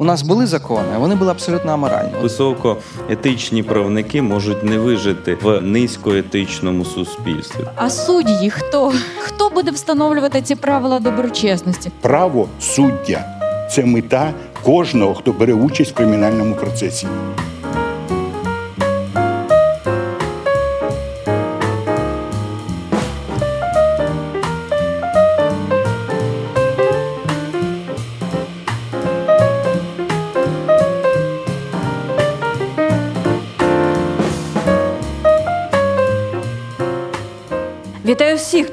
У нас були закони, а вони були абсолютно аморальні. Високоетичні правники можуть не вижити в низькоетичному суспільстві. А судді хто? Хто буде встановлювати ці правила доброчесності? Право суддя це мета кожного, хто бере участь в кримінальному процесі.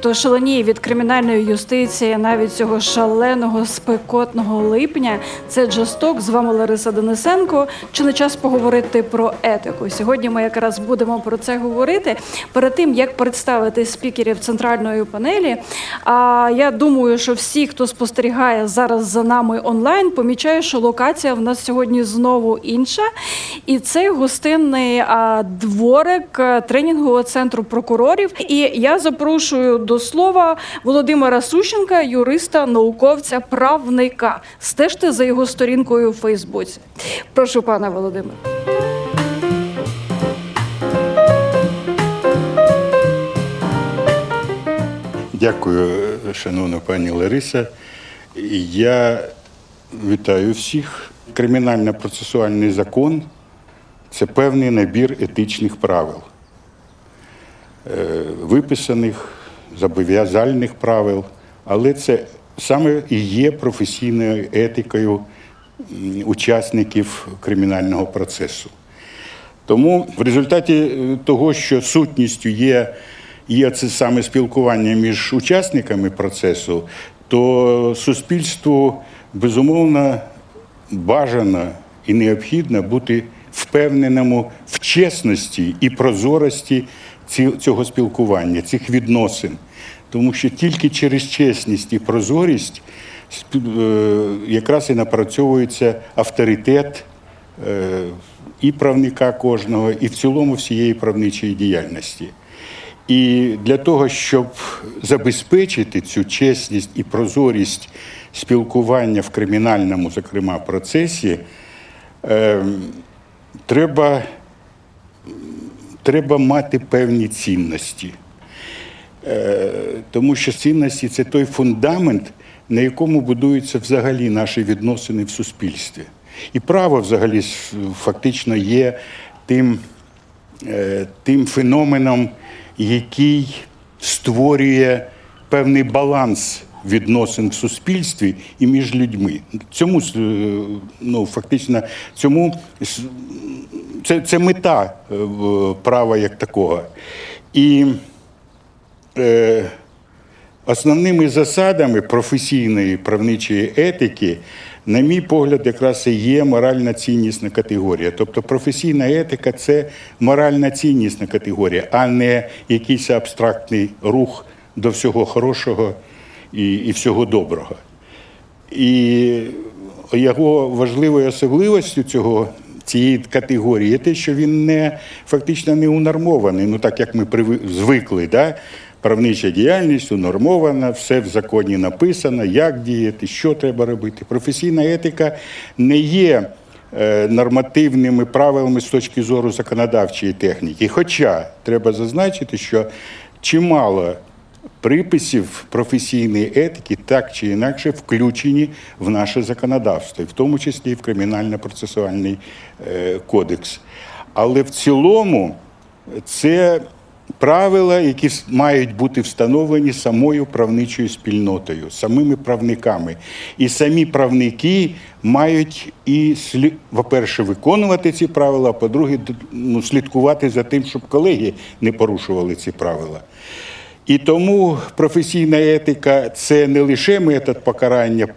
Хто шаленіє від кримінальної юстиції, навіть цього шаленого спекотного липня. Це Джасток. З вами Лариса Денисенко. Чи не час поговорити про етику? Сьогодні ми якраз будемо про це говорити. Перед тим як представити спікерів центральної панелі. А я думаю, що всі, хто спостерігає зараз за нами онлайн, помічає, що локація в нас сьогодні знову інша. І це гостинний дворик тренінгового центру прокурорів. І я запрошую до слова Володимира Сущенка, юриста, науковця, правника. Стежте за його сторінкою у Фейсбуці. Прошу, пане Володимире. Дякую, шановна пані Лариса. Я вітаю всіх. Кримінально-процесуальний закон це певний набір етичних правил, е, виписаних, зобов'язальних правил, але це саме і є професійною етикою учасників кримінального процесу. Тому в результаті е, того, що сутністю є, є це саме спілкування між учасниками процесу, то суспільству безумовно бажано і необхідно бути впевненому в чесності і прозорості цього спілкування, цих відносин. Тому що тільки через чесність і прозорість е, якраз і напрацьовується авторитет е, і правника кожного, і в цілому всієї правничої діяльності. І для того, щоб забезпечити цю чесність і прозорість спілкування в кримінальному, зокрема, процесі, е, треба, треба мати певні цінності. Е, тому що цінності це той фундамент, на якому будуються взагалі наші відносини в суспільстві. І право взагалі фактично є тим, е, тим феноменом, який створює певний баланс відносин в суспільстві і між людьми. Цьому е, ну, фактично цьому це, це мета права як такого. І основними засадами професійної правничої етики, на мій погляд, якраз і є моральна ціннісна категорія. Тобто професійна етика це моральна ціннісна категорія, а не якийсь абстрактний рух до всього хорошого і, і всього доброго. І його важливою особливостю цього. Цієї категорії те, що він не фактично не унормований, ну так як ми звикли, да? Правнича діяльність унормована, все в законі написано, як діяти, що треба робити. Професійна етика не є е, нормативними правилами з точки зору законодавчої техніки. Хоча треба зазначити, що чимало приписів професійної етики так чи інакше включені в наше законодавство, і в тому числі і в кримінально-процесуальний е, кодекс. Але в цілому це правила, які мають бути встановлені самою правничою спільнотою, самими правниками. І самі правники мають і по-перше, виконувати ці правила, а по-друге, ну, слідкувати за тим, щоб колеги не порушували ці правила. І тому професійна етика це не лише метод покарання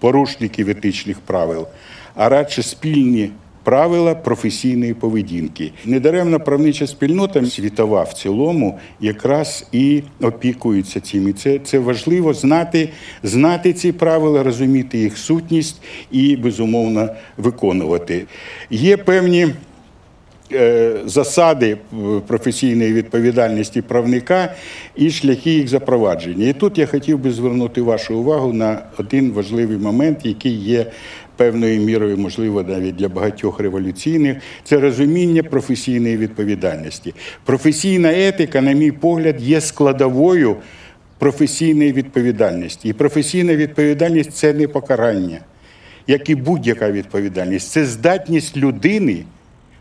порушників етичних правил, а радше спільні правила професійної поведінки. Недаремно правнича спільнота світова в цілому якраз і опікується цим. І це, це важливо знати, знати ці правила, розуміти їх сутність і безумовно виконувати. Є певні е, засади професійної відповідальності правника і шляхи їх запровадження. І тут я хотів би звернути вашу увагу на один важливий момент, який є певною мірою, можливо, навіть для багатьох революційних, це розуміння професійної відповідальності. Професійна етика, на мій погляд, є складовою професійної відповідальності. І професійна відповідальність це не покарання, як і будь-яка відповідальність. Це здатність людини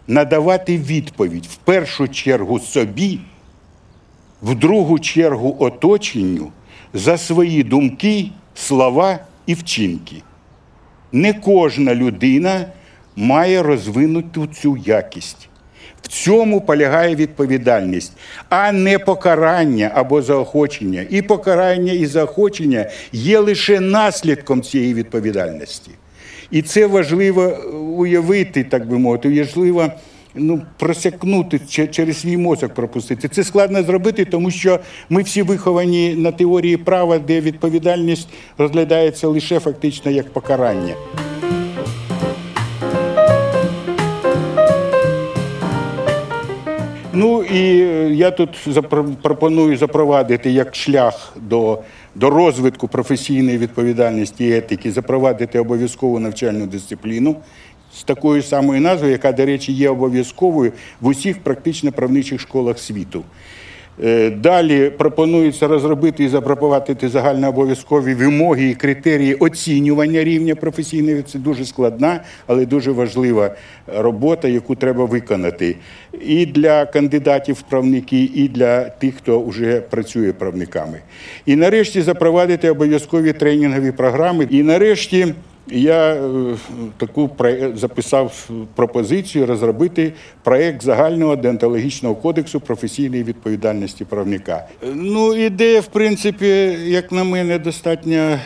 надавати відповідь в першу чергу собі, в другу чергу оточенню за свої думки, слова і вчинки. Не кожна людина має розвинуту цю якість. В цьому полягає відповідальність, а не покарання або заохочення. І покарання, і заохочення є лише наслідком цієї відповідальності. І це важливо уявити, так би мовити, важливо ну, просякнути через свій мозок пропустити. Це складно зробити, тому що ми всі виховані на теорії права, де відповідальність розглядається лише фактично як покарання. Ну і е, я тут пропоную запровадити як шлях до, до розвитку професійної відповідальності і етики, запровадити обов'язкову навчальну дисципліну з такою самою назвою, яка, до речі, є обов'язковою в усіх практично правничих школах світу. Е, Далі пропонується розробити і запропонувати загальнообов'язкові вимоги і критерії оцінювання рівня професійної. Це дуже складна, але дуже важлива робота, яку треба виконати і для кандидатів в правники, і для тих, хто вже працює правниками. І нарешті запровадити обов'язкові тренінгові програми. І нарешті. Я е, таку записав пропозицію розробити проєкт загального деонтологічного кодексу професійної відповідальності правника. Ну, ідея, в принципі, як на мене, достатньо е,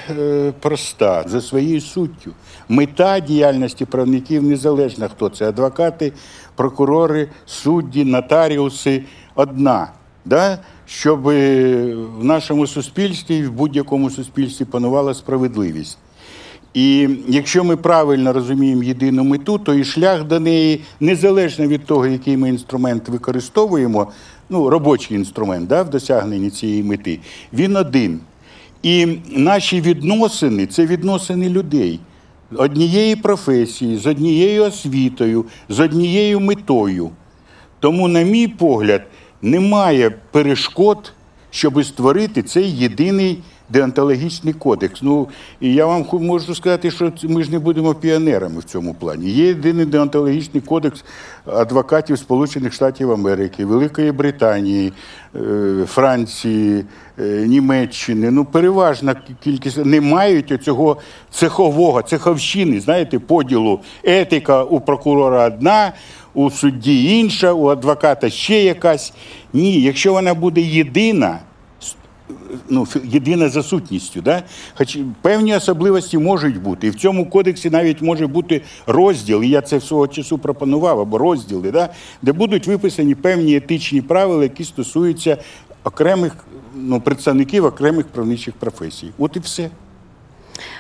проста за своєю суттю. Мета діяльності правників незалежна, хто це адвокати, прокурори, судді, нотаріуси одна. Да? Щоб е, в нашому суспільстві і в будь-якому суспільстві панувала справедливість. І якщо ми правильно розуміємо єдину мету, то і шлях до неї, незалежно від того, який ми інструмент використовуємо, ну, робочий інструмент да, в досягненні цієї мети, він один. І наші відносини це відносини людей однієї професії, з однією освітою, з однією метою. Тому, на мій погляд, немає перешкод, щоб створити цей єдиний деонтологічний кодекс. Ну, і я вам можу сказати, що ми ж не будемо піонерами в цьому плані. Є єдиний деонтологічний кодекс адвокатів Сполучених Штатів Америки, Великої Британії, е, Франції, е, Німеччини. Ну, переважна кількість не мають оцього цехового, цеховщини, знаєте, поділу. Етика у прокурора одна, у судді інша, у адвоката ще якась. Ні, якщо вона буде єдина, ну, єдина за сутністю, да? хоч певні особливості можуть бути. І в цьому кодексі навіть може бути розділ, і я це свого часу пропонував, або розділи, да? де будуть виписані певні етичні правила, які стосуються окремих ну, представників окремих правничих професій. От і все.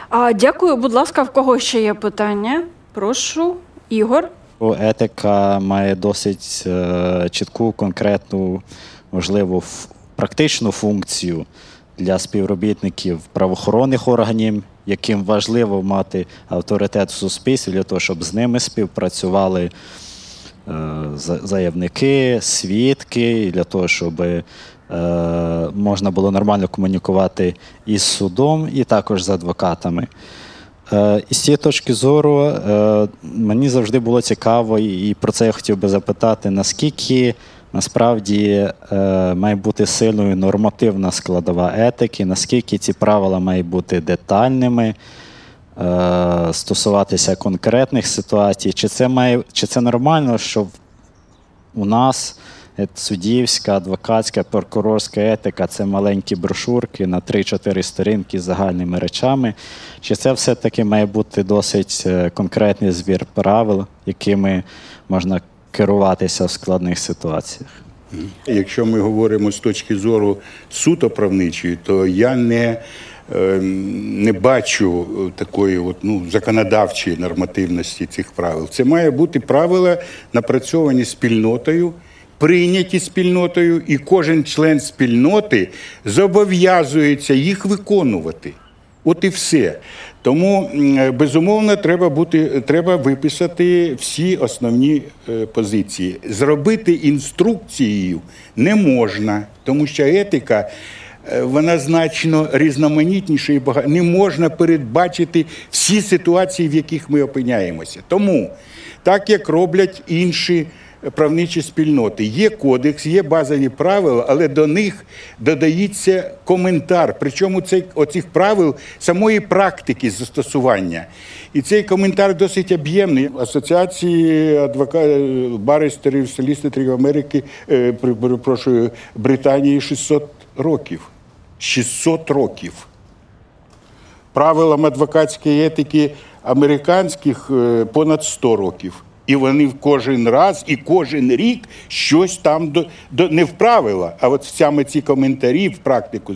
А дякую, будь ласка, в кого ще є питання? Прошу, Ігор. Етика має досить е, чітку, конкретну, можливо, практичну функцію для співробітників правоохоронних органів, яким важливо мати авторитет в суспільстві для того, щоб з ними співпрацювали е, заявники, свідки, для того, щоб е, можна було нормально комунікувати із судом, і також з адвокатами. Е, І з цієї точки зору мені завжди було цікаво, і про це я хотів би запитати, наскільки насправді е, має бути сильною нормативна складова етики, наскільки ці правила мають бути детальними, е, стосуватися конкретних ситуацій, чи це має, чи це нормально, що у нас суддівська, адвокатська, прокурорська етика це маленькі брошурки на 3-4 сторінки з загальними речами. Чи це все-таки має бути досить е, конкретний збір правил, якими можна керуватися в складних ситуаціях? Якщо ми говоримо з точки зору суто правничої, то я не, е, не бачу такої от, ну, законодавчої нормативності цих правил. Це має бути правила, напрацьовані спільнотою, прийняті спільнотою, і кожен член спільноти зобов'язується їх виконувати. От і все. Тому безумовно треба бути, треба виписати всі основні е, позиції. Зробити інструкцією не можна, тому що етика. е, Вона значно різноманітніша і багато. Не можна передбачити всі ситуації, в яких ми опиняємося. Тому, так як роблять інші правничі спільноти, є кодекс, є базові правила, але до них додається коментар. Причому цей оцих правил самої практики застосування. І цей коментар досить об'ємний. Асоціації адвокатів, баристерів, соліситорів Америки, е, перепрошую, Британії 600 років. 600 років. Правилам адвокатської етики американських е, понад 100 років. І вони кожен раз і кожен рік щось там до, до не в правила, а от саме ці коментарі в практику.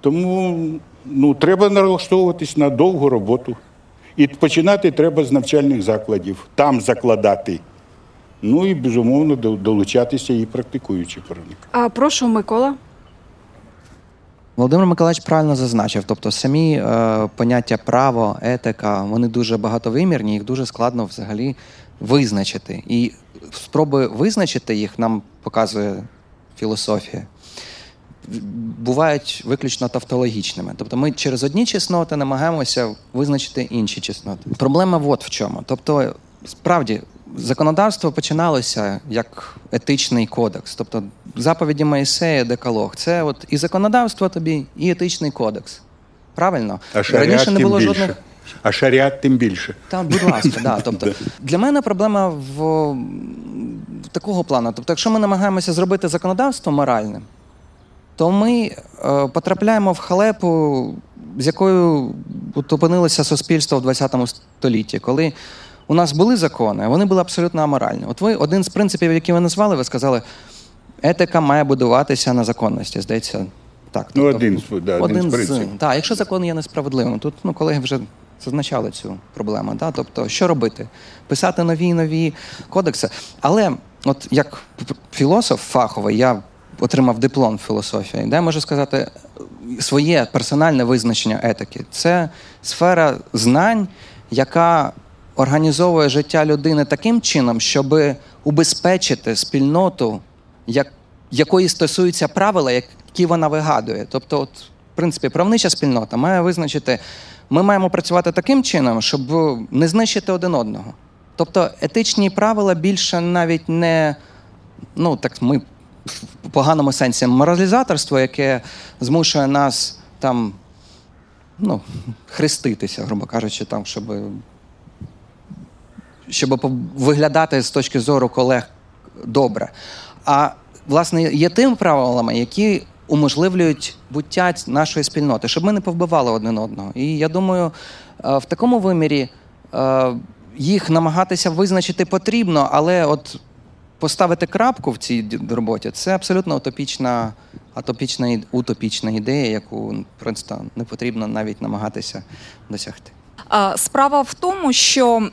Тому ну, треба налаштовуватись на довгу роботу. І починати треба з навчальних закладів, там закладати. Ну і безумовно долучатися і практикуючі правники. А прошу, Микола. Володимир Миколаївич правильно зазначив. Тобто самі е, поняття право, етика, вони дуже багатовимірні, їх дуже складно взагалі визначити. І спроби визначити їх нам показує філософія. Бувають виключно тавтологічними. Тобто ми через одні чесноти намагаємося визначити інші чесноти. Проблема от в чому. Тобто, справді, законодавство починалося як етичний кодекс. Тобто заповіді Моїсея, Декалог. Це от і законодавство тобі, і етичний кодекс. Правильно? А шаріат Раніше не тим було більше. жодних. А шаріат тим більше. Та, будь ласка, да. Тобто, для мене проблема в, в такого плану. Тобто, якщо ми намагаємося зробити законодавство моральним, то ми е, потрапляємо в халепу, з якою опинилося суспільство в 20 столітті, коли у нас були закони, а вони були абсолютно аморальні. От ви один з принципів, які ви назвали, ви сказали, етика має будуватися на законності. Здається, так. Ну, один да, один з один з, принципів. так, якщо закон є несправедливим, тут ну, колеги вже зазначали цю проблему. Да? Тобто, що робити? Писати нові і нові кодекси. Але, от як філософ фаховий, я отримав диплом філософії, де я можу сказати своє персональне визначення етики. Це сфера знань, яка організовує життя людини таким чином, щоб убезпечити спільноту, як, якої стосуються правила, які вона вигадує. Тобто, от, в принципі, правнича спільнота має визначити, ми маємо працювати таким чином, щоб не знищити один одного. Тобто, етичні правила більше навіть не ну так ми в поганому сенсі моралізаторство, яке змушує нас там ну, хреститися, грубо кажучи, там, щоб, щоб виглядати з точки зору колег добре. А власне є тим правилами, які уможливлюють буття нашої спільноти, щоб ми не повбивали один одного. І я думаю, е, в такому вимірі е, їх намагатися визначити потрібно, але от поставити крапку в цій роботі це абсолютно утопічна, атопічна, утопічна ідея, яку просто не потрібно навіть намагатися досягти. Справа в тому, що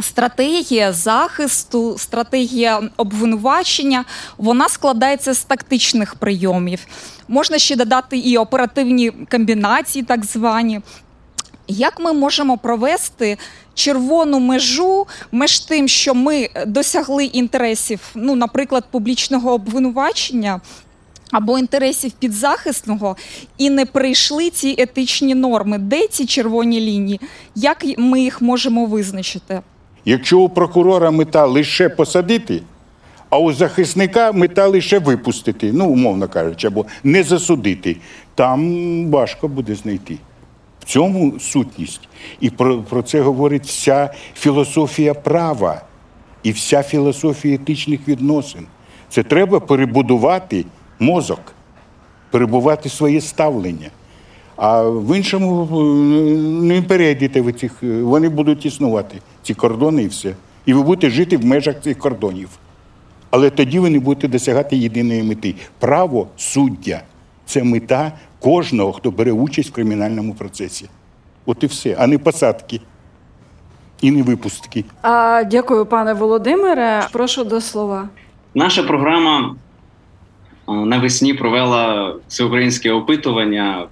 стратегія захисту, стратегія обвинувачення, вона складається з тактичних прийомів. Можна ще додати і оперативні комбінації, так звані. Як ми можемо провести червону межу між тим, що ми досягли інтересів, ну, наприклад, публічного обвинувачення або інтересів підзахисного, і не прийшли ці етичні норми? Де ці червоні лінії? Як ми їх можемо визначити? Якщо у прокурора мета лише посадити, а у захисника мета лише випустити, ну, умовно кажучи, або не засудити, там важко буде знайти. В цьому сутність. І про, про це говорить вся філософія права і вся філософія етичних відносин. Це треба перебудувати мозок, перебувати своє ставлення. А в іншому е, не перейдете ви цих, е, вони будуть існувати, ці кордони і все. І ви будете жити в межах цих кордонів. Але тоді ви не будете досягати єдиної мети. Право суддя це мета кожного, хто бере участь в кримінальному процесі. От і все, а не посадки і не випустки. А, дякую, пане Володимире. Прошу до слова. Наша програма навесні провела всеукраїнське опитування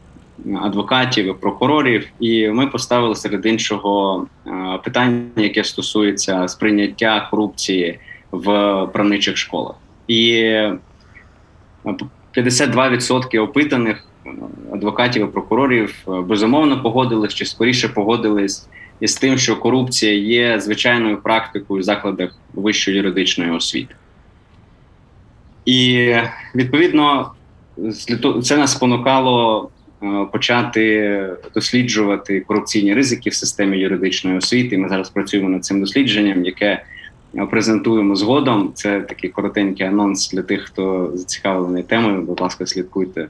адвокатів і прокурорів, і ми поставили серед іншого е, питання, яке стосується сприйняття корупції в правничих школах. І е, 52% опитаних е, адвокатів і прокурорів е, безумовно погодились чи скоріше погодились із тим, що корупція є звичайною практикою в закладах вищої юридичної освіти. І відповідно це нас спонукало е, почати досліджувати корупційні ризики в системі юридичної освіти. Ми зараз працюємо над цим дослідженням, яке е, презентуємо згодом. Це такий коротенький анонс для тих, хто зацікавлений темою. Будь ласка, слідкуйте.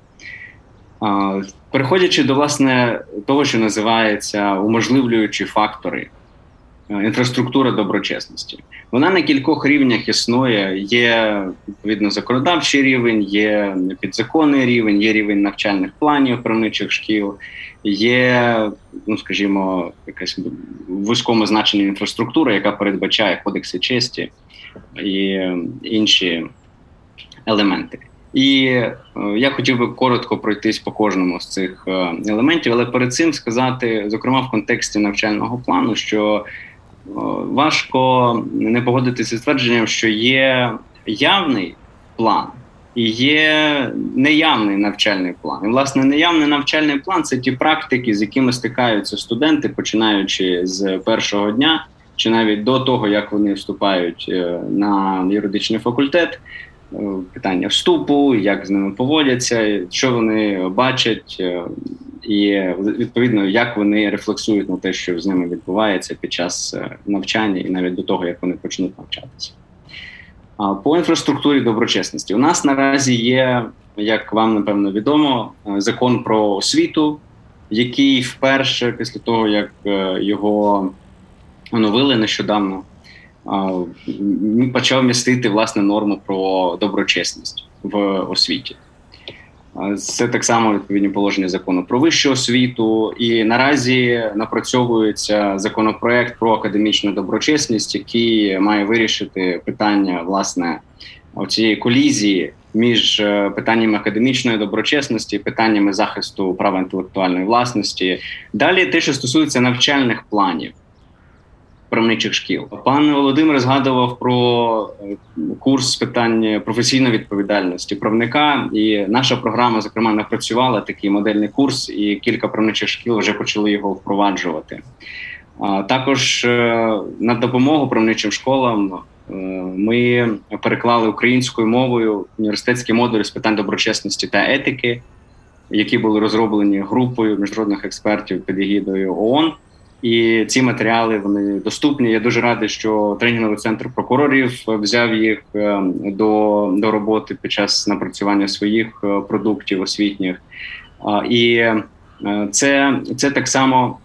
Переходячи до власне того, що називається уможливлюючі фактори Е, інфраструктура доброчесності. Вона на кількох рівнях існує. Є відповідно законодавчий рівень, є підзаконний рівень, є рівень навчальних планів правничих шкіл, є, ну скажімо, якась вузькому значенні інфраструктура, яка передбачає кодекси честі і інші елементи. І е, я хотів би коротко пройтись по кожному з цих е, елементів, але перед цим сказати, зокрема в контексті навчального плану, що важко не погодитися з твердженням, що є явний план і є неявний навчальний план. І, власне, неявний навчальний план це ті практики, з якими стикаються студенти, починаючи з першого дня, чи навіть до того, як вони вступають е, на юридичний факультет. Е, питання вступу, як з ними поводяться, що вони бачать, е, і відповідно як вони рефлексують на те, що з ними відбувається під час е, навчання, і навіть до того, як вони почнуть навчатися. По інфраструктурі доброчесності у нас наразі є, як вам напевно відомо, закон про освіту, який вперше після того як його оновили нещодавно почав містити власне норму про доброчесність в освіті. Це так само відповідні положення закону про вищу освіту, і наразі напрацьовується законопроект про академічну доброчесність, який має вирішити питання власне цієї колізії між е, питаннями академічної доброчесності, питаннями захисту права інтелектуальної власності. Далі те, що стосується навчальних планів правничих шкіл. Пан Володимир згадував про е, курс з питань професійної відповідальності правника, і наша програма, зокрема, напрацювала такий модельний курс, і кілька правничих шкіл вже почали його впроваджувати. Також е, на допомогу правничим школам е, ми переклали українською мовою університетські модулі з питань доброчесності та етики, які були розроблені групою міжнародних експертів під егідою ООН. І ці матеріали вони доступні. Я дуже радий, що тренінговий центр прокурорів взяв їх е, до до роботи під час напрацювання своїх е, продуктів освітніх. І е, це, це так само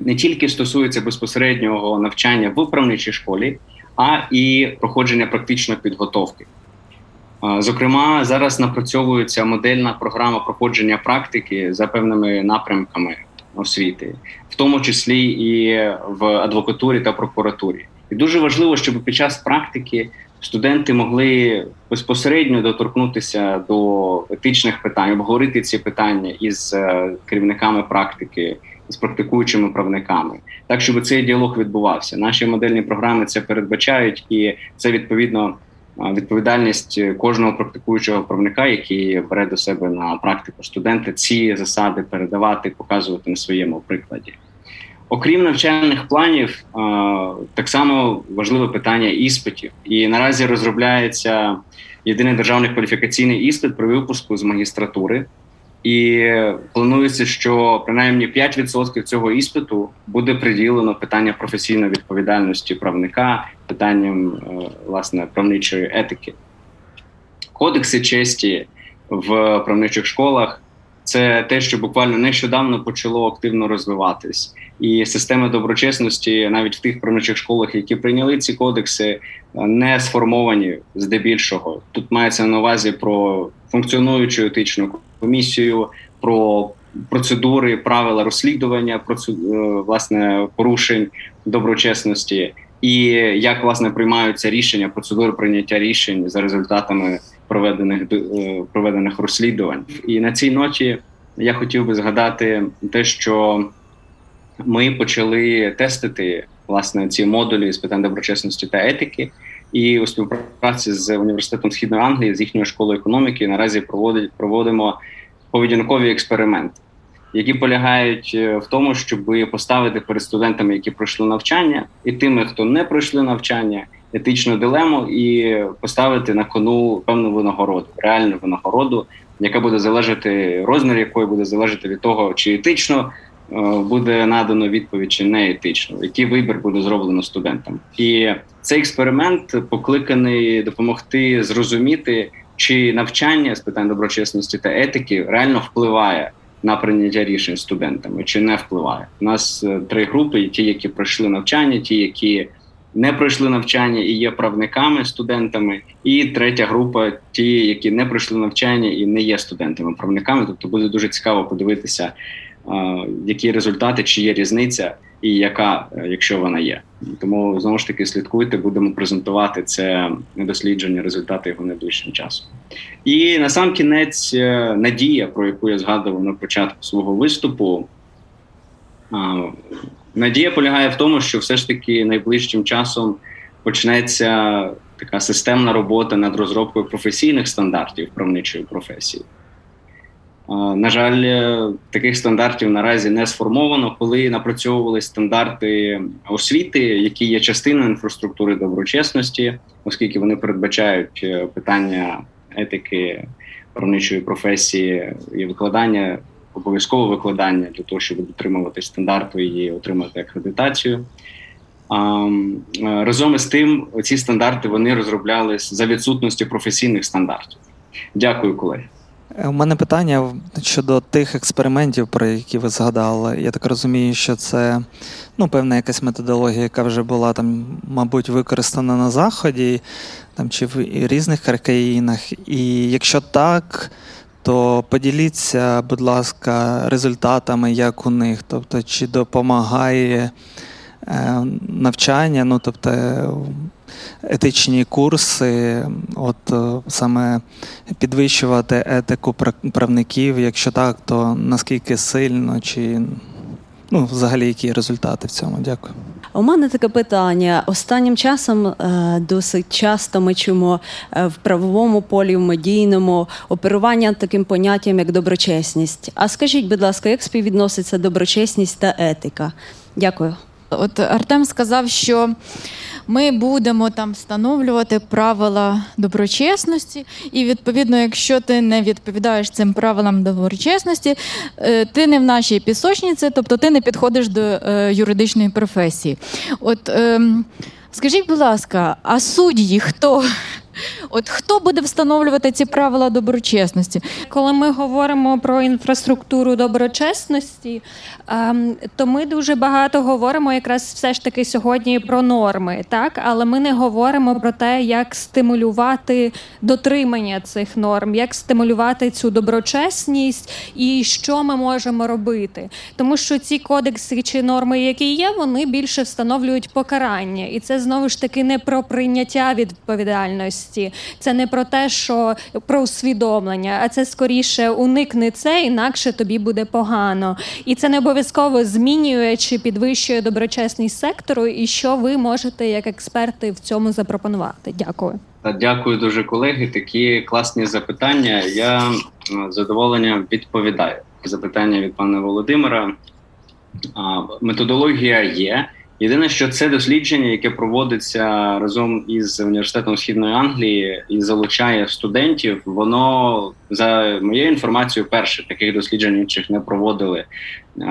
не тільки стосується безпосереднього навчання в управничій школі, а і проходження практичної підготовки. Зокрема, зараз напрацьовується модельна програма проходження практики за певними напрямками освіти, в тому числі і в адвокатурі та прокуратурі. І дуже важливо, щоб під час практики студенти могли безпосередньо доторкнутися до етичних питань, обговорити ці питання із е, керівниками практики, з практикуючими правниками, так щоб цей діалог відбувався. Наші модельні програми це передбачають, і це відповідно відповідальність кожного практикуючого правника, який бере до себе на практику студента, ці засади передавати, показувати на своєму прикладі. Окрім навчальних планів, так само важливе питання іспитів. І наразі розробляється єдиний державний кваліфікаційний іспит при випуску з магістратури. І планується, що принаймні 5% цього іспиту буде приділено питання професійної відповідальності правника, питанням е, власне правничої етики. Кодекси честі в правничих школах це те, що буквально нещодавно почало активно розвиватись, і системи доброчесності навіть в тих правничих школах, які прийняли ці кодекси, не сформовані здебільшого. Тут мається на увазі про функціонуючу етичну комісію, про процедури, правила розслідування е, власне порушень доброчесності, і як власне приймаються рішення, процедури прийняття рішень за результатами проведених е, проведених розслідувань. І на цій ноті я хотів би згадати те, що ми почали тестити власне ці модулі з питань доброчесності та етики. І у співпраці з університетом східної Англії з їхньою школою економіки наразі проводить проводимо поведінкові експерименти, які полягають е, в тому, щоб поставити перед студентами, які пройшли навчання, і тими, хто не пройшли навчання, етичну дилему, і поставити на кону певну винагороду, реальну винагороду, яка буде залежати розмір, якої буде залежати від того, чи етично е, буде надано відповідь, чи не етично, який вибір буде зроблено студентам. І цей експеримент покликаний допомогти зрозуміти, чи навчання з питань доброчесності та етики реально впливає на прийняття рішень студентами, чи не впливає. У нас е, три групи: ті, які пройшли навчання, ті, які не пройшли навчання і є правниками, студентами, і третя група ті, які не пройшли навчання і не є студентами, правниками. Тобто буде дуже цікаво подивитися, які результати, чи є різниця, і яка, е, якщо вона є. Тому знову ж таки слідкуйте, будемо презентувати це дослідження, результати його найближчим часом. І на сам кінець е, надія, про яку я згадував на початку свого виступу. Надія полягає в тому, що все ж таки найближчим часом почнеться така системна робота над розробкою професійних стандартів правничої професії. На жаль, е, таких стандартів наразі не сформовано, коли напрацьовували стандарти освіти, які є частиною інфраструктури доброчесності, оскільки вони передбачають е, питання етики правничої професії і викладання обов'язкове викладання для того, щоб дотримувати стандарту і отримати акредитацію. Разом із тим, ці стандарти вони розроблялись за відсутності професійних стандартів. Дякую, колеги. У мене питання щодо тих експериментів, про які ви згадали. Я так розумію, що це ну, певна якась методологія, яка вже була там, мабуть, використана на Заході там, чи в різних країнах. І якщо так, то поділіться, будь ласка, результатами, як у них, тобто, чи допомагає е, навчання, ну тобто етичні курси, от е, саме підвищувати етику правників, якщо так, то наскільки сильно, чи ну, взагалі які результати в цьому? Дякую. У мене таке питання. Останнім часом е, досить часто ми чуємо е, в правовому полі, в медійному оперування таким поняттям, як доброчесність. А скажіть, будь ласка, як співвідноситься доброчесність та етика? Дякую. От Артем сказав, що ми будемо там встановлювати правила доброчесності, і відповідно, якщо ти не відповідаєш цим правилам доброчесності, е, ти не в нашій пісочниці, тобто ти не підходиш до е, юридичної професії. От ем, скажіть, будь ласка, а судді хто? От хто буде встановлювати ці правила доброчесності? Коли ми говоримо про інфраструктуру доброчесності, ем, то ми дуже багато говоримо якраз все ж таки сьогодні про норми, так але ми не говоримо про те, як стимулювати дотримання цих норм, як стимулювати цю доброчесність і що ми можемо робити. Тому що ці кодекси чи норми, які є, вони більше встановлюють покарання, і це знову ж таки не про прийняття відповідальності свідомості. Це не про те, що про усвідомлення, а це скоріше уникни це, інакше тобі буде погано. І це не обов'язково змінює чи підвищує доброчесність сектору. І що ви можете як експерти в цьому запропонувати? Дякую. Дякую дуже, колеги. Такі класні запитання. Я задоволенням відповідаю. Запитання від пана Володимира. Методологія є. Єдине, що це дослідження, яке проводиться разом із університетом східної Англії і залучає студентів, воно за моєю інформацією, перше таких досліджень інших не проводили е,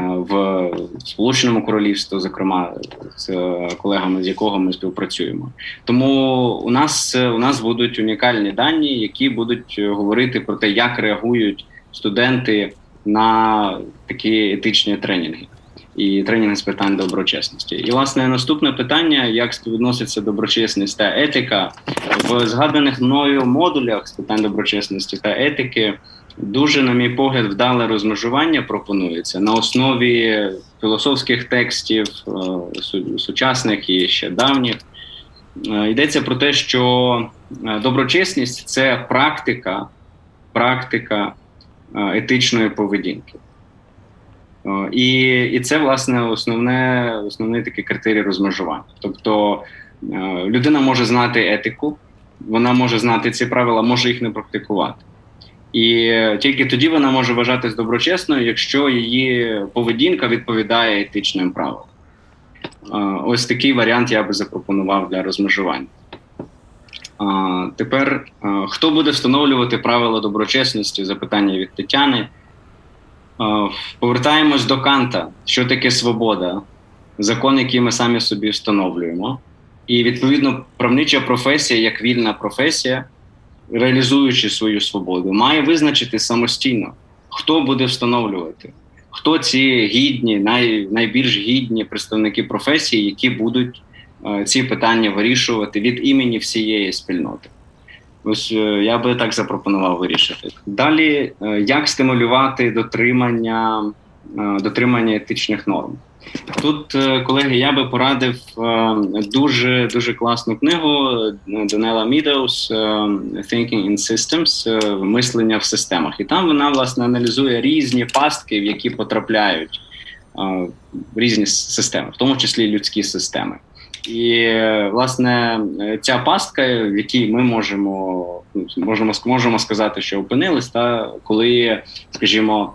в Сполученому Королівстві, зокрема з колегами, з якого ми співпрацюємо. Тому у нас у нас будуть унікальні дані, які будуть говорити про те, як реагують студенти на такі етичні тренінги і тренінг з питань доброчесності. І власне наступне питання: як співвідноситься доброчесність та етика в згаданих мною модулях з питань доброчесності та етики. Дуже, на мій погляд, вдале розмежування пропонується на основі філософських текстів е, сучасних і ще давніх. Е, йдеться про те, що е, доброчесність це практика, практика етичної поведінки. І, і це, власне, основне, основний такий критерій розмежування. Тобто е, людина може знати етику, вона може знати ці правила, може їх не практикувати. І тільки тоді вона може вважатись доброчесною, якщо її поведінка відповідає етичним правилам. Е, Ось такий варіант я би запропонував для розмежування. Тепер е, хто буде встановлювати правила доброчесності? Запитання від Тетяни. Повертаємось до Канта. Що таке свобода? Закон, який ми самі собі встановлюємо. І відповідно правнича професія, як вільна професія, реалізуючи свою свободу, має визначити самостійно, хто буде встановлювати, хто ці гідні, най, найбільш гідні представники професії, які будуть е, ці питання вирішувати від імені всієї спільноти. Ось е, я би так запропонував вирішити. Далі, е, як стимулювати дотримання, е, дотримання етичних норм. Тут, колеги, я би порадив дуже дуже класну книгу Данела Мідоус е, Thinking in Systems мислення в системах. І там вона власне аналізує різні пастки, в які потрапляють е, різні системи, в тому числі людські системи. І власне ця пастка, в якій ми можемо ну, можемо можемо сказати, що опинились, та коли, скажімо,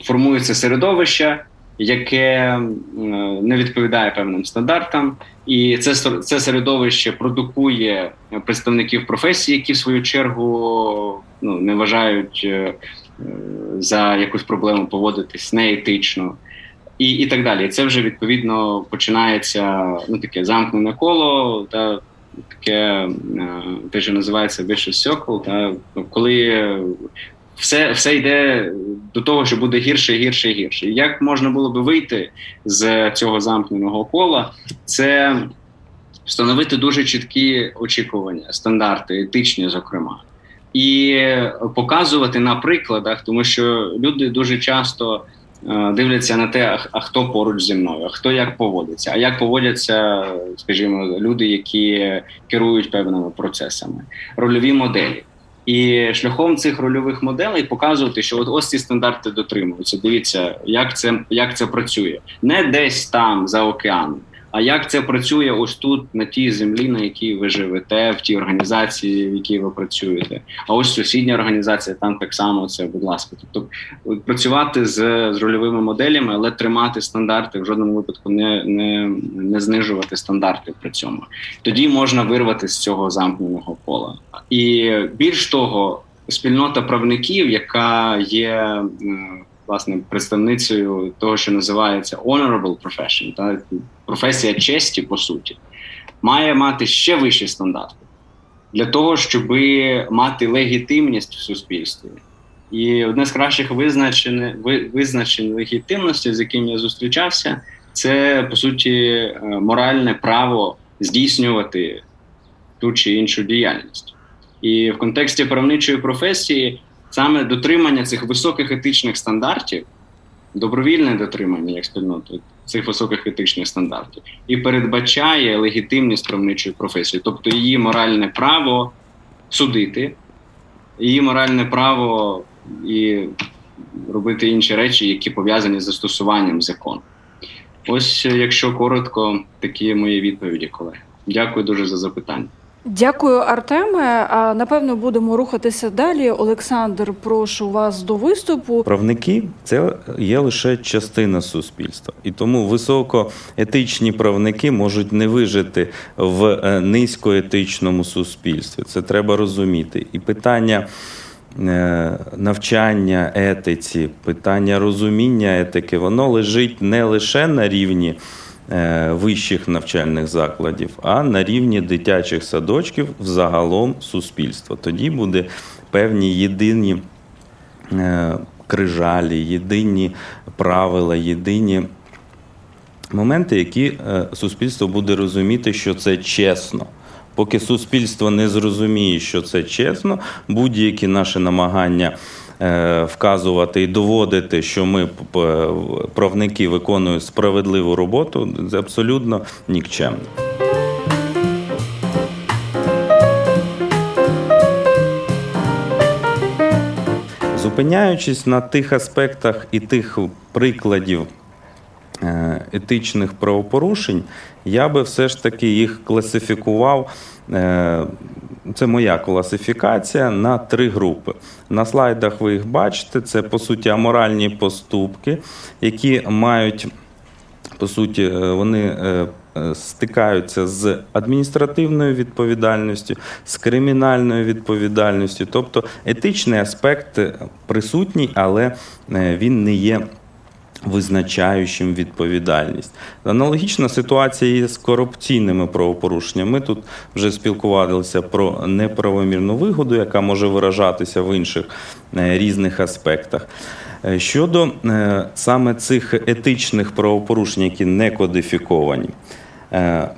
формується середовище, яке не відповідає певним стандартам, і це це середовище продукує представників професії, які в свою чергу ну, не вважають е, за якусь проблему поводитись неетично. І, і так далі. Це вже відповідно починається ну таке замкнене коло, та таке е, те, що називається vicious circle, та коли все, все йде до того, що буде гірше, гірше, гірше. І Як можна було би вийти з цього замкненого кола? Це встановити дуже чіткі очікування, стандарти, етичні, зокрема, і показувати на прикладах, тому що люди дуже часто дивляться на те, а- а хто поруч зі мною, а хто як поводиться, а як поводяться, скажімо, люди, які керують певними процесами, рольові моделі. І шляхом цих рольових моделей показувати, що от ось ці стандарти дотримуються. Дивіться, як це як це працює не десь там за океаном, а як це працює ось тут, на тій землі, на якій ви живете, в тій організації, в якій ви працюєте. А ось сусідня організація, там так само це, будь ласка. Тобто працювати з, з рольовими моделями, але тримати стандарти в жодному випадку не, не, не знижувати стандарти при цьому. Тоді можна вирвати з цього замкненого кола. І більш того, спільнота правників, яка є е, власне представницею того, що називається honorable profession, та професія честі, по суті, має мати ще вищі стандарти для того, щоб мати легітимність в суспільстві. І одне з кращих визначень, визначень легітимності, з яким я зустрічався, це по суті е, моральне право здійснювати ту чи іншу діяльність. І в контексті правничої професії саме дотримання цих високих етичних стандартів, добровільне дотримання як спільноти цих високих етичних стандартів, і передбачає легітимність правничої професії, тобто її моральне право судити, її моральне право і робити інші речі, які пов'язані з застосуванням закону. Ось, якщо коротко, такі мої відповіді, колеги. Дякую дуже за запитання. Дякую, Артеме. Напевно будемо рухатися далі. Олександр, прошу вас до виступу. Правники це є лише частина суспільства, і тому високоетичні правники можуть не вижити в е, низькоетичному суспільстві. Це треба розуміти. І питання е, навчання етиці, питання розуміння етики, воно лежить не лише на рівні. Е, Вищих навчальних закладів, а на рівні дитячих садочків взагалом суспільства. Тоді буде певні єдині е, крижалі, єдині правила, єдині моменти, які е, суспільство буде розуміти, що це чесно. Поки суспільство не зрозуміє, що це чесно, будь-які наші намагання вказувати і доводити, що ми правники виконують справедливу роботу, це абсолютно нікчемно. Зупиняючись на тих аспектах і тих прикладів е, етичних правопорушень, я би все ж таки їх класифікував. е, Це моя класифікація на три групи. На слайдах ви їх бачите. Це по суті аморальні поступки, які мають по суті, е, вони е, е, стикаються з адміністративною відповідальністю, з кримінальною відповідальністю. Тобто етичний аспект присутній, але е, він не є. Визначаючим відповідальність. Аналогічна ситуація є з корупційними правопорушеннями. Ми тут вже спілкувалися про неправомірну вигоду, яка може виражатися в інших е, різних аспектах. Е, Щодо е, саме цих етичних правопорушень, які не кодифіковані,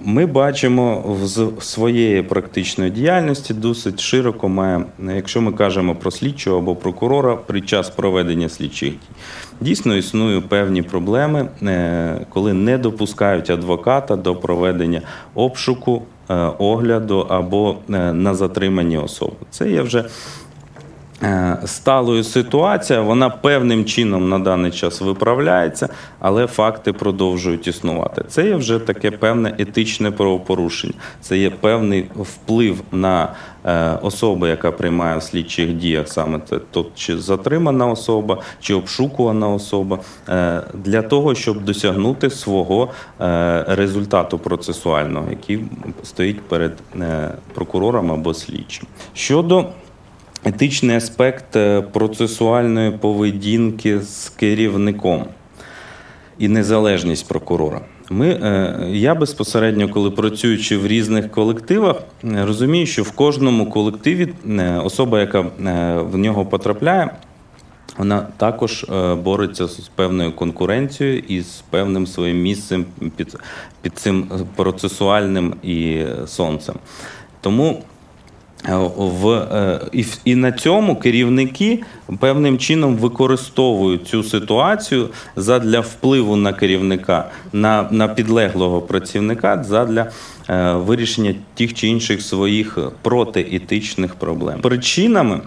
ми бачимо в своєї практичної діяльності досить широко має, якщо ми кажемо про слідчого або прокурора під час проведення слідчих дій. Дійсно існують певні проблеми, е, коли не допускають адвоката до проведення обшуку, е, огляду або е, на затримані особи. Це є вже е, сталою ситуація, вона певним чином на даний час виправляється, але факти продовжують існувати. Це є вже таке певне етичне правопорушення. Це є певний вплив на е, особу, яка приймає в слідчих діях саме це, тобто чи затримана особа, чи обшукувана особа, е, для того, щоб досягнути свого е, результату процесуального, який стоїть перед е, прокурором або слідчим. Щодо етичний аспект е, процесуальної поведінки з керівником і незалежність прокурора. Ми, е, я безпосередньо, коли працюючи в різних колективах, е, розумію, що в кожному колективі особа, яка в нього потрапляє, вона також бореться з певною конкуренцією і з певним своїм місцем під, під цим процесуальним і сонцем. Тому в е, і, і на цьому керівники певним чином використовують цю ситуацію задля впливу на керівника, на, на підлеглого працівника задля е, вирішення тих чи інших своїх протиетичних проблем. Причинами.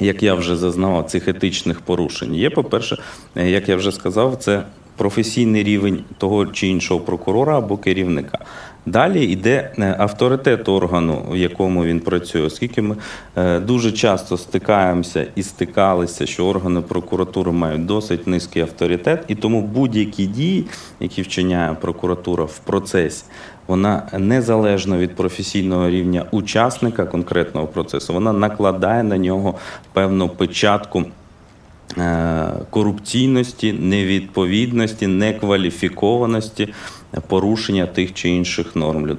Як я вже зазнавав цих етичних порушень, є, по-перше, е, як я вже сказав, це професійний рівень того чи іншого прокурора або керівника. Далі йде е, авторитет органу, в якому він працює, оскільки ми е, дуже часто стикаємося і стикалися, що органи прокуратури мають досить низький авторитет, і тому будь-які дії, які вчиняє прокуратура в процесі, вона незалежно від професійного рівня учасника конкретного процесу, вона накладає на нього певну печатку. е, Корупційності, невідповідності, некваліфікованості, порушення тих чи інших норм.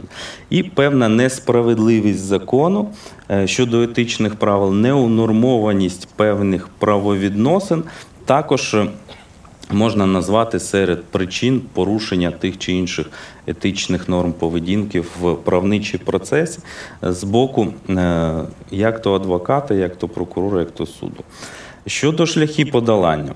І певна несправедливість закону е, щодо етичних правил, неунормованість певних правовідносин також е, можна назвати серед причин порушення тих чи інших етичних норм поведінки в правничий процесі з боку е, як то адвоката, як то прокурора, як то суду. Щодо шляхів подолання.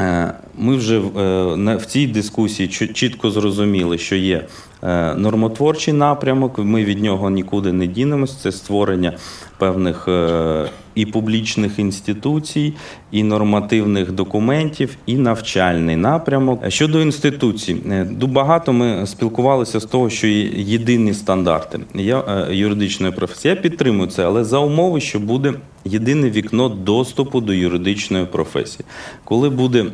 Е, Ми вже е, в цій дискусії чітко зрозуміли, що є е, нормотворчий напрямок, ми від нього нікуди не дінемось. Це створення певних е, і публічних інституцій, і нормативних документів, і навчальний напрямок. Щодо інституцій, е, багато ми спілкувалися з того, що є єдині стандарти я, е, юридичної професії. Я підтримую це, але за умови, що буде єдине вікно доступу до юридичної професії. Коли буде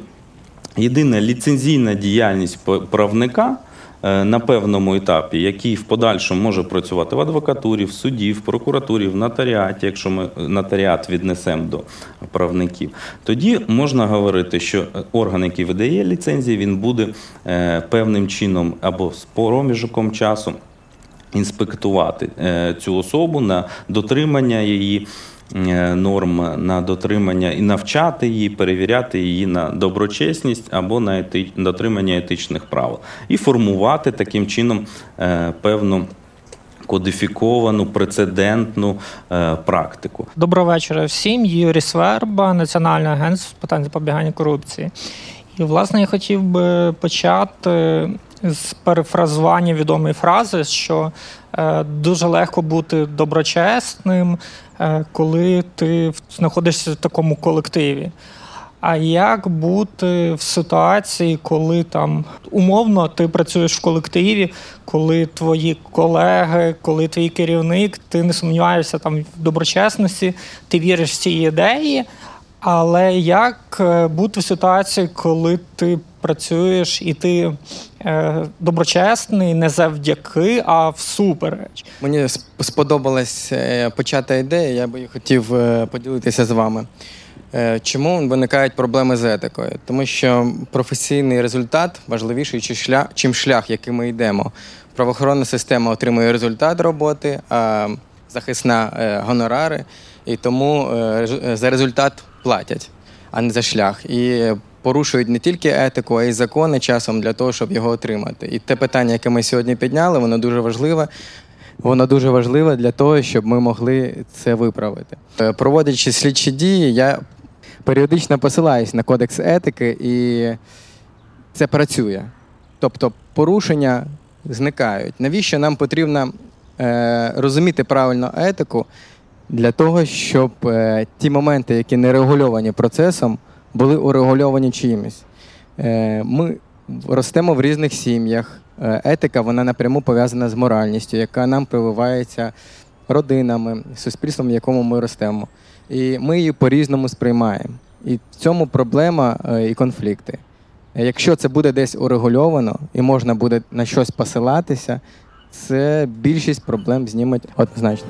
єдина ліцензійна діяльність правника на певному етапі, який в подальшому може працювати в адвокатурі, в суді, в прокуратурі, в нотаріаті, якщо ми нотаріат віднесемо до правників, тоді можна говорити, що орган, який видає ліцензії, він буде е, певним чином або з проміжком часу інспектувати е, цю особу на дотримання її е, норм, на дотримання і навчати її, перевіряти її на доброчесність або на ети... дотримання етичних правил, і формувати таким чином е, певну. Кодифіковану прецедентну е, практику. Доброго вечора всім. Юрій Сверба, Національне агентство з питань запобігання корупції. І, власне, я хотів би почати з перефразування відомої фрази, що е, дуже легко бути доброчесним, е, коли ти знаходишся в такому колективі. А як бути в ситуації, коли там умовно ти працюєш в колективі, коли твої колеги, коли твій керівник, ти не сумніваєшся там в доброчесності, ти віриш в ці ідеї, але як е, бути в ситуації, коли ти працюєш і ти е, доброчесний не завдяки, а всупереч? Мені сподобалась е, почата ідея, я би хотів е, поділитися з вами. Е, чому виникають проблеми з етикою? Тому що професійний результат важливіший, чим шлях, яким ми йдемо. Правоохоронна система отримує результат роботи, а захисна гонорари, і тому за результат платять, а не за шлях. І порушують не тільки етику, а й закони часом для того, щоб його отримати. І те питання, яке ми сьогодні підняли, воно дуже важливе. Воно дуже важливе для того, щоб ми могли це виправити. Е, проводячи слідчі дії, я періодично посилаюсь на кодекс етики, і це працює. Тобто порушення зникають. Навіщо нам потрібно е, розуміти правильно етику для того, щоб е, ті моменти, які не регульовані процесом, були урегульовані чимось. Е, ми ростемо в різних сім'ях. Е, етика вона напряму пов'язана з моральністю, яка нам прививається родинами, суспільством, в якому ми ростемо. І ми її по-різному сприймаємо. І в цьому проблема і конфлікти. Якщо це буде десь урегульовано і можна буде на щось посилатися, це більшість проблем зніметь однозначно.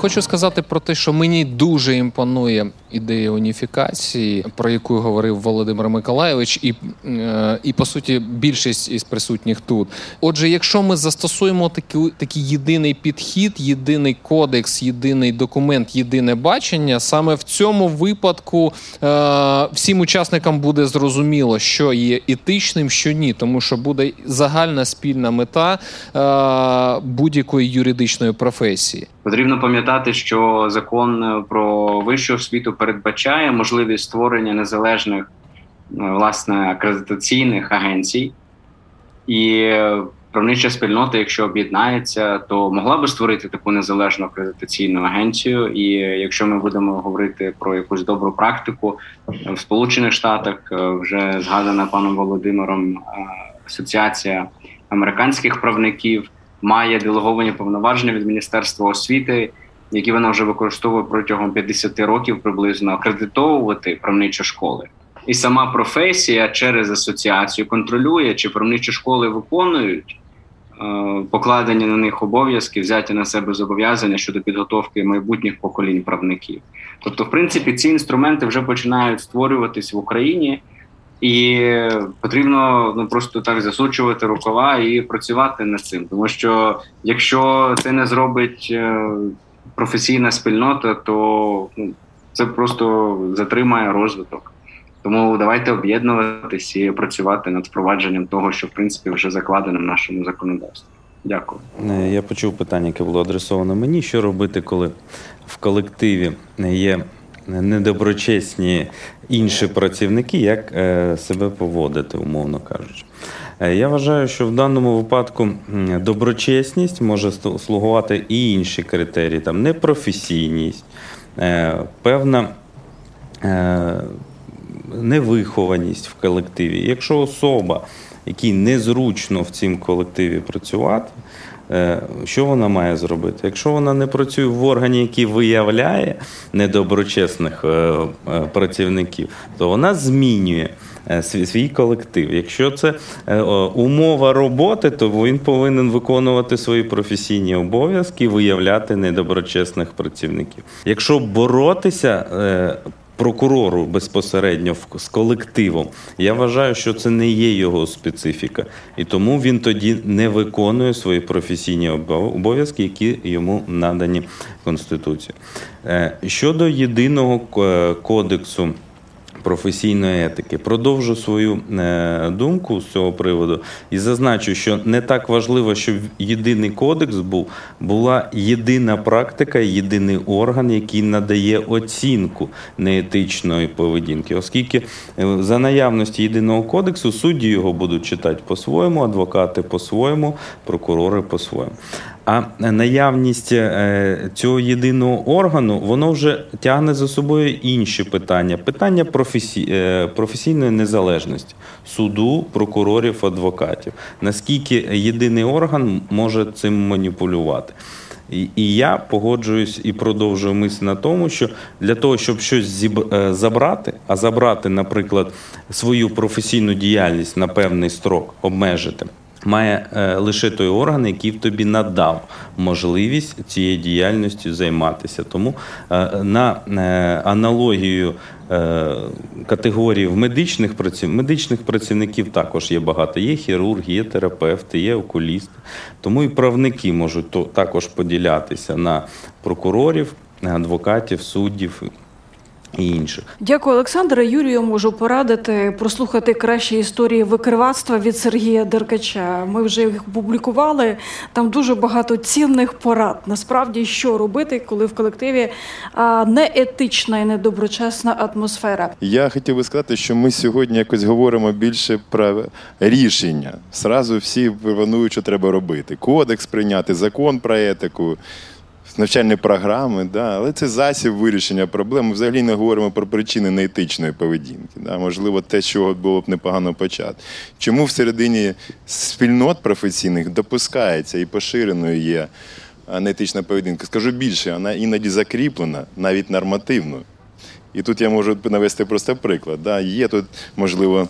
Хочу сказати про те, що мені дуже імпонує ідея уніфікації, про яку говорив Володимир Миколайович, і е, і по суті більшість із присутніх тут. Отже, якщо ми застосуємо такий, такий єдиний підхід, єдиний кодекс, єдиний документ, єдине бачення, саме в цьому випадку е, всім учасникам буде зрозуміло, що є етичним, що ні, тому що буде загальна спільна мета е, будь-якої юридичної професії. Потрібно пам'ятати, що закон про вищу освіту передбачає можливість створення незалежних е, власне акредитаційних агенцій, і правнича спільнота, якщо об'єднається, то могла би створити таку незалежну акредитаційну агенцію. І якщо ми будемо говорити про якусь добру практику в Сполучених Штатах, е, вже згадана паном Володимиром е, асоціація американських правників має делеговані повноваження від Міністерства освіти, які вона вже використовує протягом 50 років приблизно акредитовувати правничі школи. І сама професія через асоціацію контролює, чи правничі школи виконують е, покладені на них обов'язки, взяті на себе зобов'язання щодо підготовки майбутніх поколінь правників. Тобто, в принципі, ці інструменти вже починають створюватись в Україні. І потрібно ну просто так засучувати рукава і працювати над цим, тому що якщо це не зробить е, професійна спільнота, то ну, це просто затримає розвиток. Тому давайте об'єднуватись і працювати над впровадженням того, що в принципі вже закладено в нашому законодавстві. Дякую. Е, я почув питання, яке було адресовано мені. Що робити, коли в колективі є недоброчесні інші працівники, як е, себе поводити, умовно кажучи. Е, я вважаю, що в даному випадку доброчесність може слугувати і інші критерії, там непрофесійність, е, певна невихованість в колективі. Якщо особа, якій незручно в цім колективі працювати, Е, що вона має зробити? Якщо вона не працює в органі, який виявляє недоброчесних е, е, працівників, то вона змінює свій колектив. Якщо це умова роботи, то він повинен виконувати свої професійні обов'язки і виявляти недоброчесних працівників. Якщо боротися прокурору безпосередньо з колективом. Я вважаю, що це не є його специфіка, і тому він тоді не виконує свої професійні обов'язки, які йому надані Конституцією. Е, щодо єдиного кодексу професійної етики. Продовжу свою е, думку з цього приводу і зазначу, що не так важливо, щоб єдиний кодекс був, була єдина практика, єдиний орган, який надає оцінку неетичної поведінки, оскільки е, за наявності єдиного кодексу судді його будуть читати по-своєму, адвокати по-своєму, прокурори по-своєму. А наявність е, цього єдиного органу воно вже тягне за собою інші питання: питання професій, е, професійної незалежності суду, прокурорів, адвокатів. Наскільки єдиний орган може цим маніпулювати? І, я погоджуюсь і продовжую мисль на тому, що для того, щоб щось зіб... е, забрати, а забрати, наприклад, свою професійну діяльність на певний строк, обмежити. Має е, лише той орган, який тобі надав можливість цією діяльністю займатися. Тому е, на е, аналогію категорії в медичних праців... медичних працівників також є багато. Є хірурги, є терапевти, є окулісти. Тому і правники можуть також поділятися на прокурорів, адвокатів, суддів і інших. Дякую, Олександре. Юрію можу порадити прослухати кращі історії викривацтва від Сергія Деркача. Ми вже їх опублікували. Там дуже багато цінних порад. Насправді, що робити, коли в колективі неетична і недоброчесна атмосфера. Я хотів би сказати, що ми сьогодні якось говоримо більше про рішення. Сразу всі пропонують, що треба робити. Кодекс прийняти, закон про етику. Навчальні програми, да, але це засіб вирішення проблем. Ми взагалі не говоримо про причини неетичної поведінки. Да. Можливо, те, чого було б непогано почати. Чому всередині спільнот професійних допускається і поширеною є неетична поведінка? Скажу більше, вона іноді закріплена, навіть нормативно. І тут я можу навести просто приклад. Да. Є тут, можливо,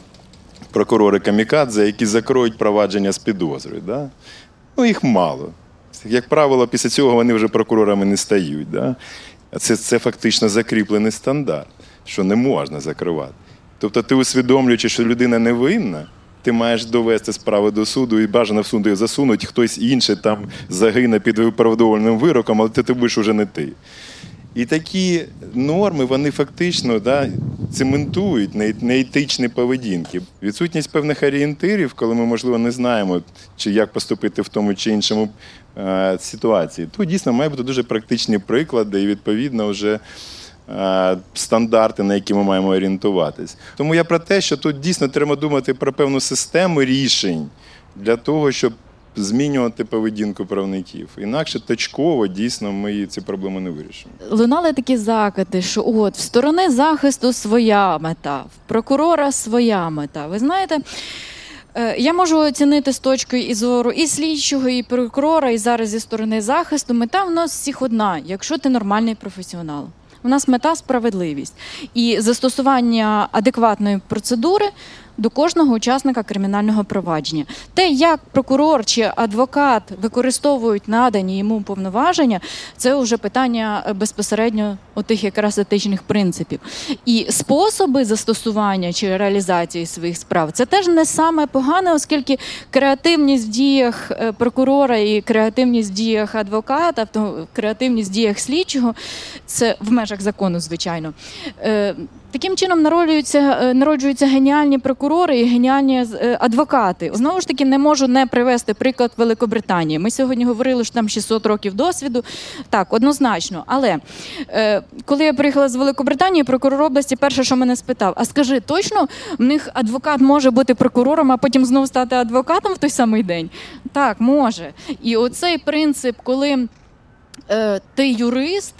прокурори камікадзе, які закроють провадження з підозрою. Да. Ну, їх мало. Як правило, після цього вони вже прокурорами не стають. Да? Це, це фактично закріплений стандарт, що не можна закривати. Тобто, ти усвідомлюючи, що людина невинна, ти маєш довести справу до суду і бажано в суд її засунуть, хтось інший там загине під виправдовувальним вироком, але ти будеш уже не ти. І такі норми вони фактично да, цементують неетичні поведінки. Відсутність певних орієнтирів, коли ми, можливо, не знаємо, чи як поступити в тому чи іншому ситуації, то дійсно має бути дуже практичні приклади і відповідно вже. е, Стандарти, на які ми маємо орієнтуватись. Тому я про те, що тут дійсно треба думати про певну систему рішень для того, щоб змінювати поведінку правників. Інакше точково дійсно ми ці проблеми не вирішимо. Лунали такі закиди, що от в сторони захисту своя мета, в прокурора своя мета. Ви знаєте. Е, Я можу оцінити з точки зору і слідчого, і прокурора, і зараз зі сторони захисту. Мета в нас всіх одна, якщо ти нормальний професіонал. У нас мета справедливість і застосування адекватної процедури до кожного учасника кримінального провадження. Те, як прокурор чи адвокат використовують надані йому повноваження, це вже питання е, безпосередньо отих якраз етичних принципів. І способи застосування чи реалізації своїх справ це теж не саме погане, оскільки креативність в діях е, прокурора і креативність в діях адвоката, креативність в діях слідчого, це в межах закону, звичайно. Таким чином народжуються, е, народжуються геніальні прокурори і геніальні е, адвокати. Знову ж таки, не можу не привести приклад Великобританії. Ми сьогодні говорили, що там 600 років досвіду. Так, однозначно. Але е, коли я приїхала з Великобританії, прокурор області перше, що мене спитав: а скажи, точно в них адвокат може бути прокурором, а потім знову стати адвокатом в той самий день? Так, може. І оцей принцип, коли е, ти юрист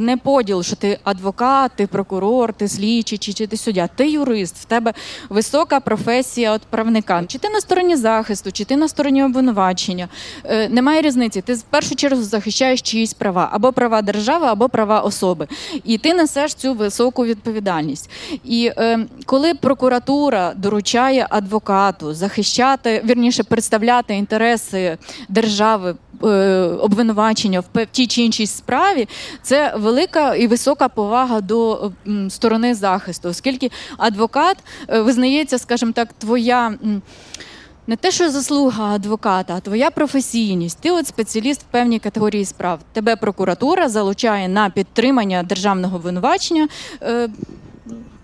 не поділ, що ти адвокат, ти прокурор, ти слідчий, чи, чи ти суддя. Ти юрист, в тебе висока професія от правника. Чи ти на стороні захисту, чи ти на стороні обвинувачення. Е, немає різниці. Ти в першу чергу захищаєш чиїсь права, або права держави, або права особи. І ти несеш цю високу відповідальність. І е, коли прокуратура доручає адвокату захищати, вірніше представляти інтереси держави. е, Обвинувачення в тій чи іншій справі це велика і висока повага до сторони захисту, оскільки адвокат е, визнається, скажімо так, твоя. Не те, що заслуга адвоката, а твоя професійність. Ти от спеціаліст в певній категорії справ. Тебе прокуратура залучає на підтримання державного обвинувачення.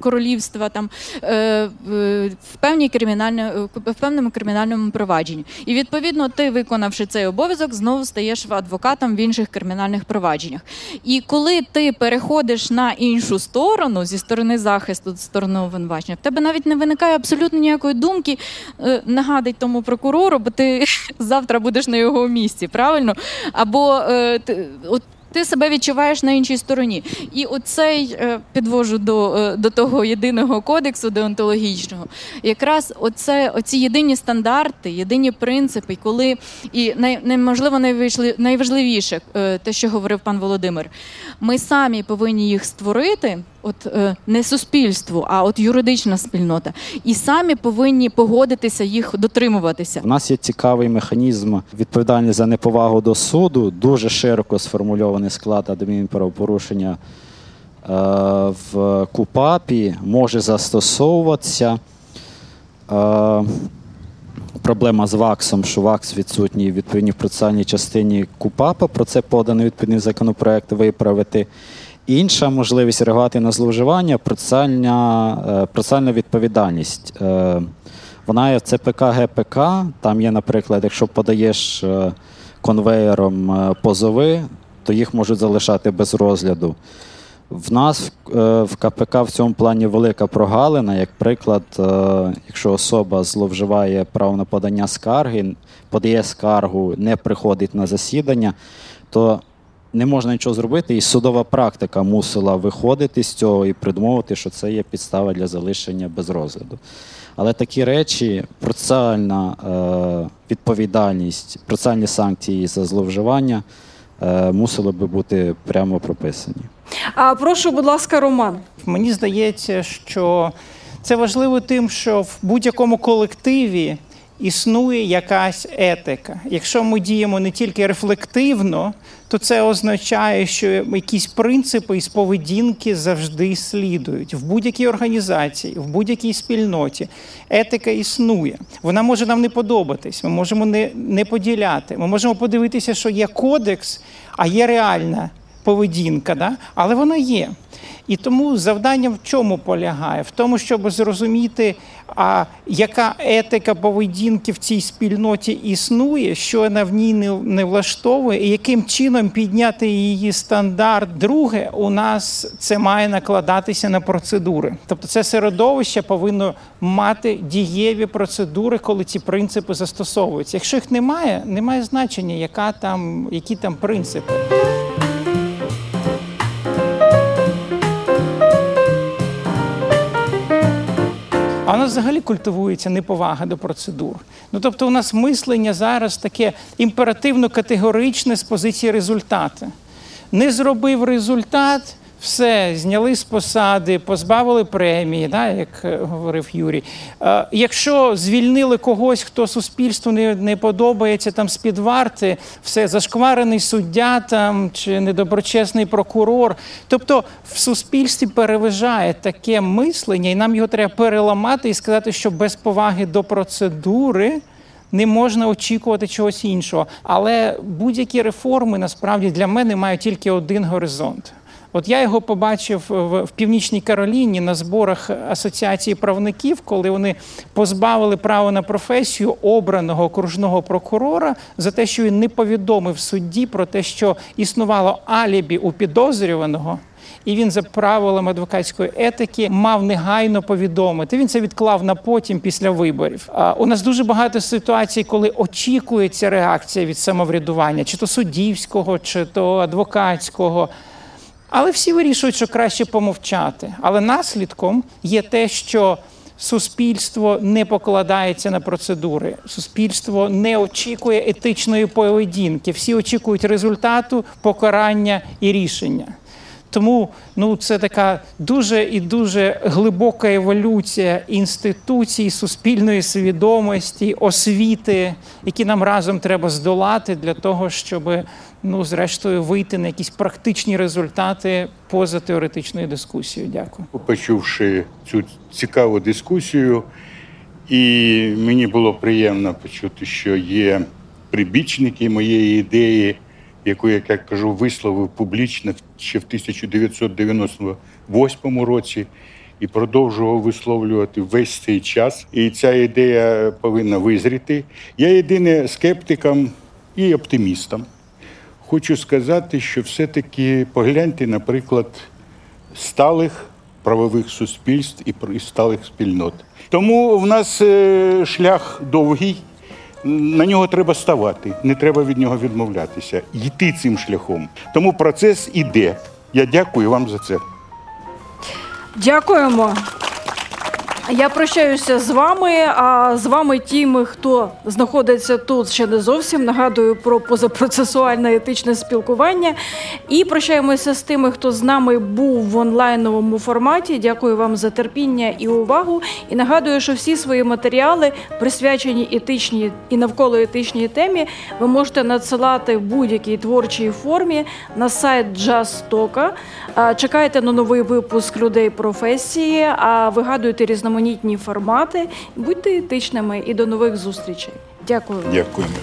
Е, королівства там е, в, певній кримінальній в певному кримінальному провадженні. І відповідно, ти, виконавши цей обов'язок, знову стаєш адвокатом в інших кримінальних провадженнях. І коли ти переходиш на іншу сторону зі сторони захисту, з сторони обвинувачення, в тебе навіть не виникає абсолютно ніякої думки е, нагадать тому прокурору, бо ти завтра будеш на його місці, правильно? Або е, от ти себе відчуваєш на іншій стороні. І оцей е, підвожу до е, до того єдиного кодексу деонтологічного. Якраз оце, оці єдині стандарти, єдині принципи, коли і неможливо найважливіше, е, те, що говорив пан Володимир, ми самі повинні їх створити. От не суспільству, а от юридична спільнота, і самі повинні погодитися їх дотримуватися. У нас є цікавий механізм відповідальність за неповагу до суду, дуже широко сформульований склад адмінправопорушення е, в КУПАПі може застосовуватися. Е, проблема з ВАКСом, що ВАКС відсутній відповідній процесуальній частині КУПАПа. Про це подано відповідний законопроект виправити. Інша можливість реагувати на зловживання процесуальна, е, процесуальна відповідальність. Вона є в ЦПК ГПК. Там є, наприклад, якщо подаєш конвеєром позови, то їх можуть залишати без розгляду. В нас в КПК е, в цьому плані велика прогалина. Як приклад, е, якщо особа зловживає право на подання скарги, подає скаргу, не приходить на засідання, то не можна нічого зробити, і судова практика мусила виходити з цього і придумовувати, що це є підстава для залишення без розгляду. Але такі речі, процесуальна е, відповідальність, процесуальні санкції за зловживання. Е, мусили би бути прямо прописані. А прошу, будь ласка, Роман. Мені здається, що це важливо тим, що в будь-якому колективі існує якась етика. Якщо ми діємо не тільки рефлективно, то це означає, що якісь принципи із поведінки завжди слідують в будь-якій організації, в будь-якій спільноті. Етика існує. Вона може нам не подобатись, ми можемо не, не поділяти. Ми можемо подивитися, що є кодекс, а є реальна поведінка, да? але вона є. І тому завдання в чому полягає? В тому, щоб зрозуміти, а яка етика поведінки в цій спільноті існує, що вона в ній не, влаштовує, і яким чином підняти її стандарт. Друге, у нас це має накладатися на процедури. Тобто, це середовище повинно мати дієві процедури, коли ці принципи застосовуються. Якщо їх немає, немає значення, яка там, які там принципи. Нас взагалі культивується неповага до процедур. Ну тобто, у нас мислення зараз таке імперативно-категоричне з позиції результату. Не зробив результат все зняли з посади, позбавили премії, да, як е, говорив Юрій. Е, якщо звільнили когось, хто суспільству не не подобається там з під варти, все зашкварений суддя там чи недоброчесний прокурор. Тобто в суспільстві переважає таке мислення, і нам його треба переламати і сказати, що без поваги до процедури. Не можна очікувати чогось іншого, але будь-які реформи насправді для мене мають тільки один горизонт. От я його побачив в, Північній Кароліні на зборах асоціації правників, коли вони позбавили права на професію обраного окружного прокурора за те, що він не повідомив судді про те, що існувало алібі у підозрюваного. І він за правилами адвокатської етики мав негайно повідомити. Він це відклав на потім після виборів. А у нас дуже багато ситуацій, коли очікується реакція від самоврядування, чи то суддівського, чи то адвокатського. Але всі вирішують, що краще помовчати. Але наслідком є те, що суспільство не покладається на процедури, суспільство не очікує етичної поведінки. Всі очікують результату, покарання і рішення. Тому ну, це така дуже і дуже глибока еволюція інституцій, суспільної свідомості, освіти, які нам разом треба здолати для того, щоб ну, зрештою вийти на якісь практичні результати поза теоретичною дискусією. Дякую. Почувши цю цікаву дискусію, і мені було приємно почути, що є прибічники моєї ідеї, яку як я кажу, висловив публічно ще в 1998 році. і продовжував висловлювати весь цей час. І ця ідея повинна визріти. Я єдине скептикам і оптимістам. Хочу сказати, що все-таки погляньте, наприклад, сталих правових суспільств і сталих спільнот. Тому в нас е, шлях довгий, на нього треба ставати, не треба від нього відмовлятися, йти цим шляхом. Тому процес іде. Я дякую вам за це. Дякуємо. Я прощаюся з вами. А з вами тими, хто знаходиться тут ще не зовсім. Нагадую про позапроцесуальне етичне спілкування. І прощаємося з тими, хто з нами був в онлайновому форматі. Дякую вам за терпіння і увагу. І нагадую, що всі свої матеріали присвячені етичній і навколо етичній темі. Ви можете надсилати в будь-якій творчій формі на сайт Джастока. Чекайте на новий випуск людей професії, а вигадуйте різноманітні формати. Будьте етичними і до нових зустрічей. Дякую. Дякуємо.